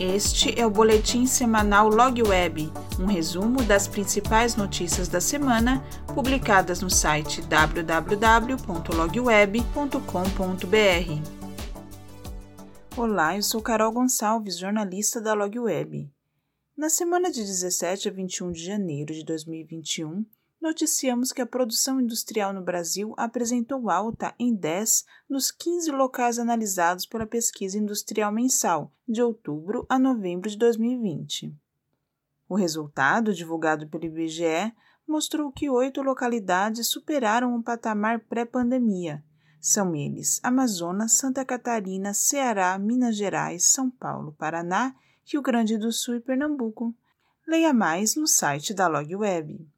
Este é o boletim semanal LogWeb, um resumo das principais notícias da semana publicadas no site www.logweb.com.br. Olá, eu sou Carol Gonçalves, jornalista da LogWeb. Na semana de 17 a 21 de janeiro de 2021, noticiamos que a produção industrial no Brasil apresentou alta em 10 dos 15 locais analisados pela Pesquisa Industrial Mensal, de outubro a novembro de 2020. O resultado, divulgado pelo IBGE, mostrou que oito localidades superaram o patamar pré-pandemia. São eles Amazonas, Santa Catarina, Ceará, Minas Gerais, São Paulo, Paraná, Rio Grande do Sul e Pernambuco. Leia mais no site da LogWeb.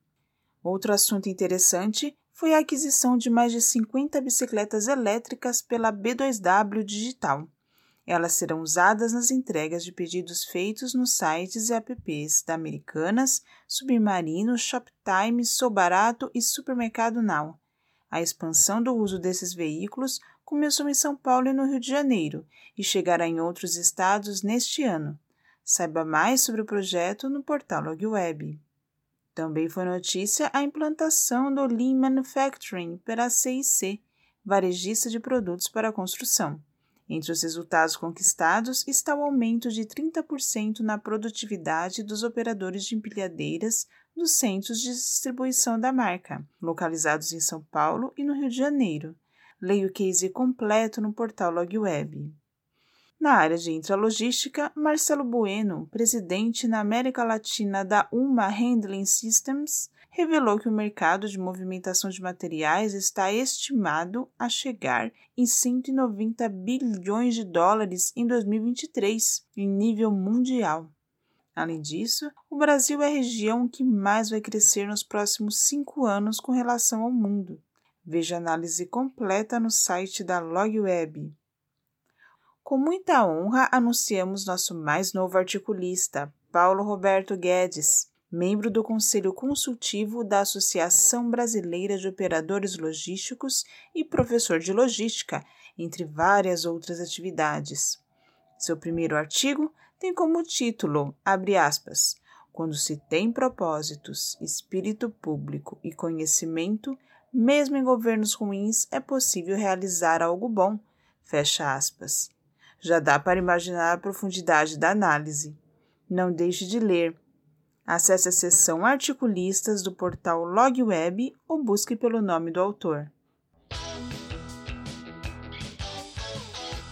Outro assunto interessante foi a aquisição de mais de 50 bicicletas elétricas pela B2W Digital. Elas serão usadas nas entregas de pedidos feitos nos sites e apps da Americanas, Submarino, Shoptime, Sou Barato e Supermercado Now. A expansão do uso desses veículos começou em São Paulo e no Rio de Janeiro e chegará em outros estados neste ano. Saiba mais sobre o projeto no portal LogWeb. Também foi notícia a implantação do Lean Manufacturing pela CIC, varejista de produtos para a construção. Entre os resultados conquistados está o aumento de 30% na produtividade dos operadores de empilhadeiras dos centros de distribuição da marca, localizados em São Paulo e no Rio de Janeiro. Leia o case completo no portal LogWeb. Na área de intralogística, Marcelo Bueno, presidente na América Latina da UMA Handling Systems, revelou que o mercado de movimentação de materiais está estimado a chegar em 190 bilhões de dólares em 2023, em nível mundial. Além disso, o Brasil é a região que mais vai crescer nos próximos cinco anos com relação ao mundo. Veja a análise completa no site da LogWeb. Com muita honra, anunciamos nosso mais novo articulista, Paulo Roberto Guedes, membro do Conselho Consultivo da Associação Brasileira de Operadores Logísticos e professor de logística, entre várias outras atividades. Seu primeiro artigo tem como título, abre aspas, quando se tem propósitos, espírito público e conhecimento, mesmo em governos ruins é possível realizar algo bom, fecha aspas. Já dá para imaginar a profundidade da análise. Não deixe de ler. Acesse a seção Articulistas do portal LogWeb ou busque pelo nome do autor.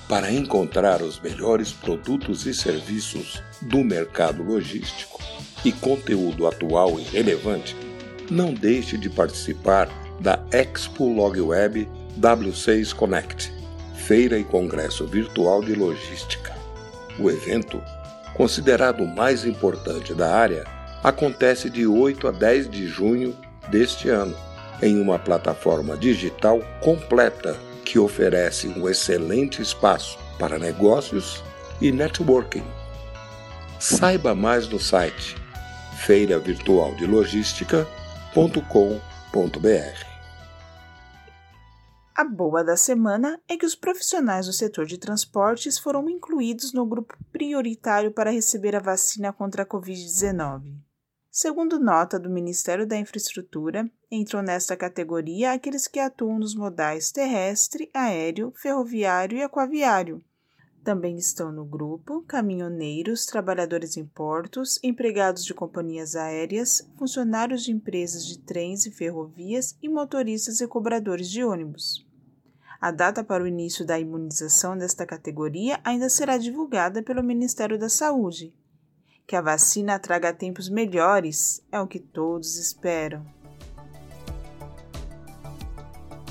Para encontrar os melhores produtos e serviços do mercado logístico e conteúdo atual e relevante, não deixe de participar da Expo LogWeb W6 Connect Feira e Congresso Virtual de Logística. O evento, considerado o mais importante da área, acontece de 8 a 10 de junho deste ano, em uma plataforma digital completa que oferece um excelente espaço para negócios e networking. Saiba mais no site feiravirtualdelogística.com.br. A boa da semana é que os profissionais do setor de transportes foram incluídos no grupo prioritário para receber a vacina contra a Covid-19. Segundo nota do Ministério da Infraestrutura, entram nesta categoria aqueles que atuam nos modais terrestre, aéreo, ferroviário e aquaviário. Também estão no grupo caminhoneiros, trabalhadores em portos, empregados de companhias aéreas, funcionários de empresas de trens e ferrovias e motoristas e cobradores de ônibus. A data para o início da imunização desta categoria ainda será divulgada pelo Ministério da Saúde. Que a vacina traga tempos melhores é o que todos esperam.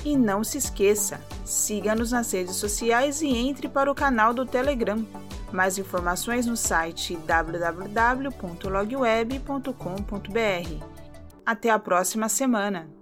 E não se esqueça, siga-nos nas redes sociais e entre para o canal do Telegram. Mais informações no site www.logweb.com.br. Até a próxima semana!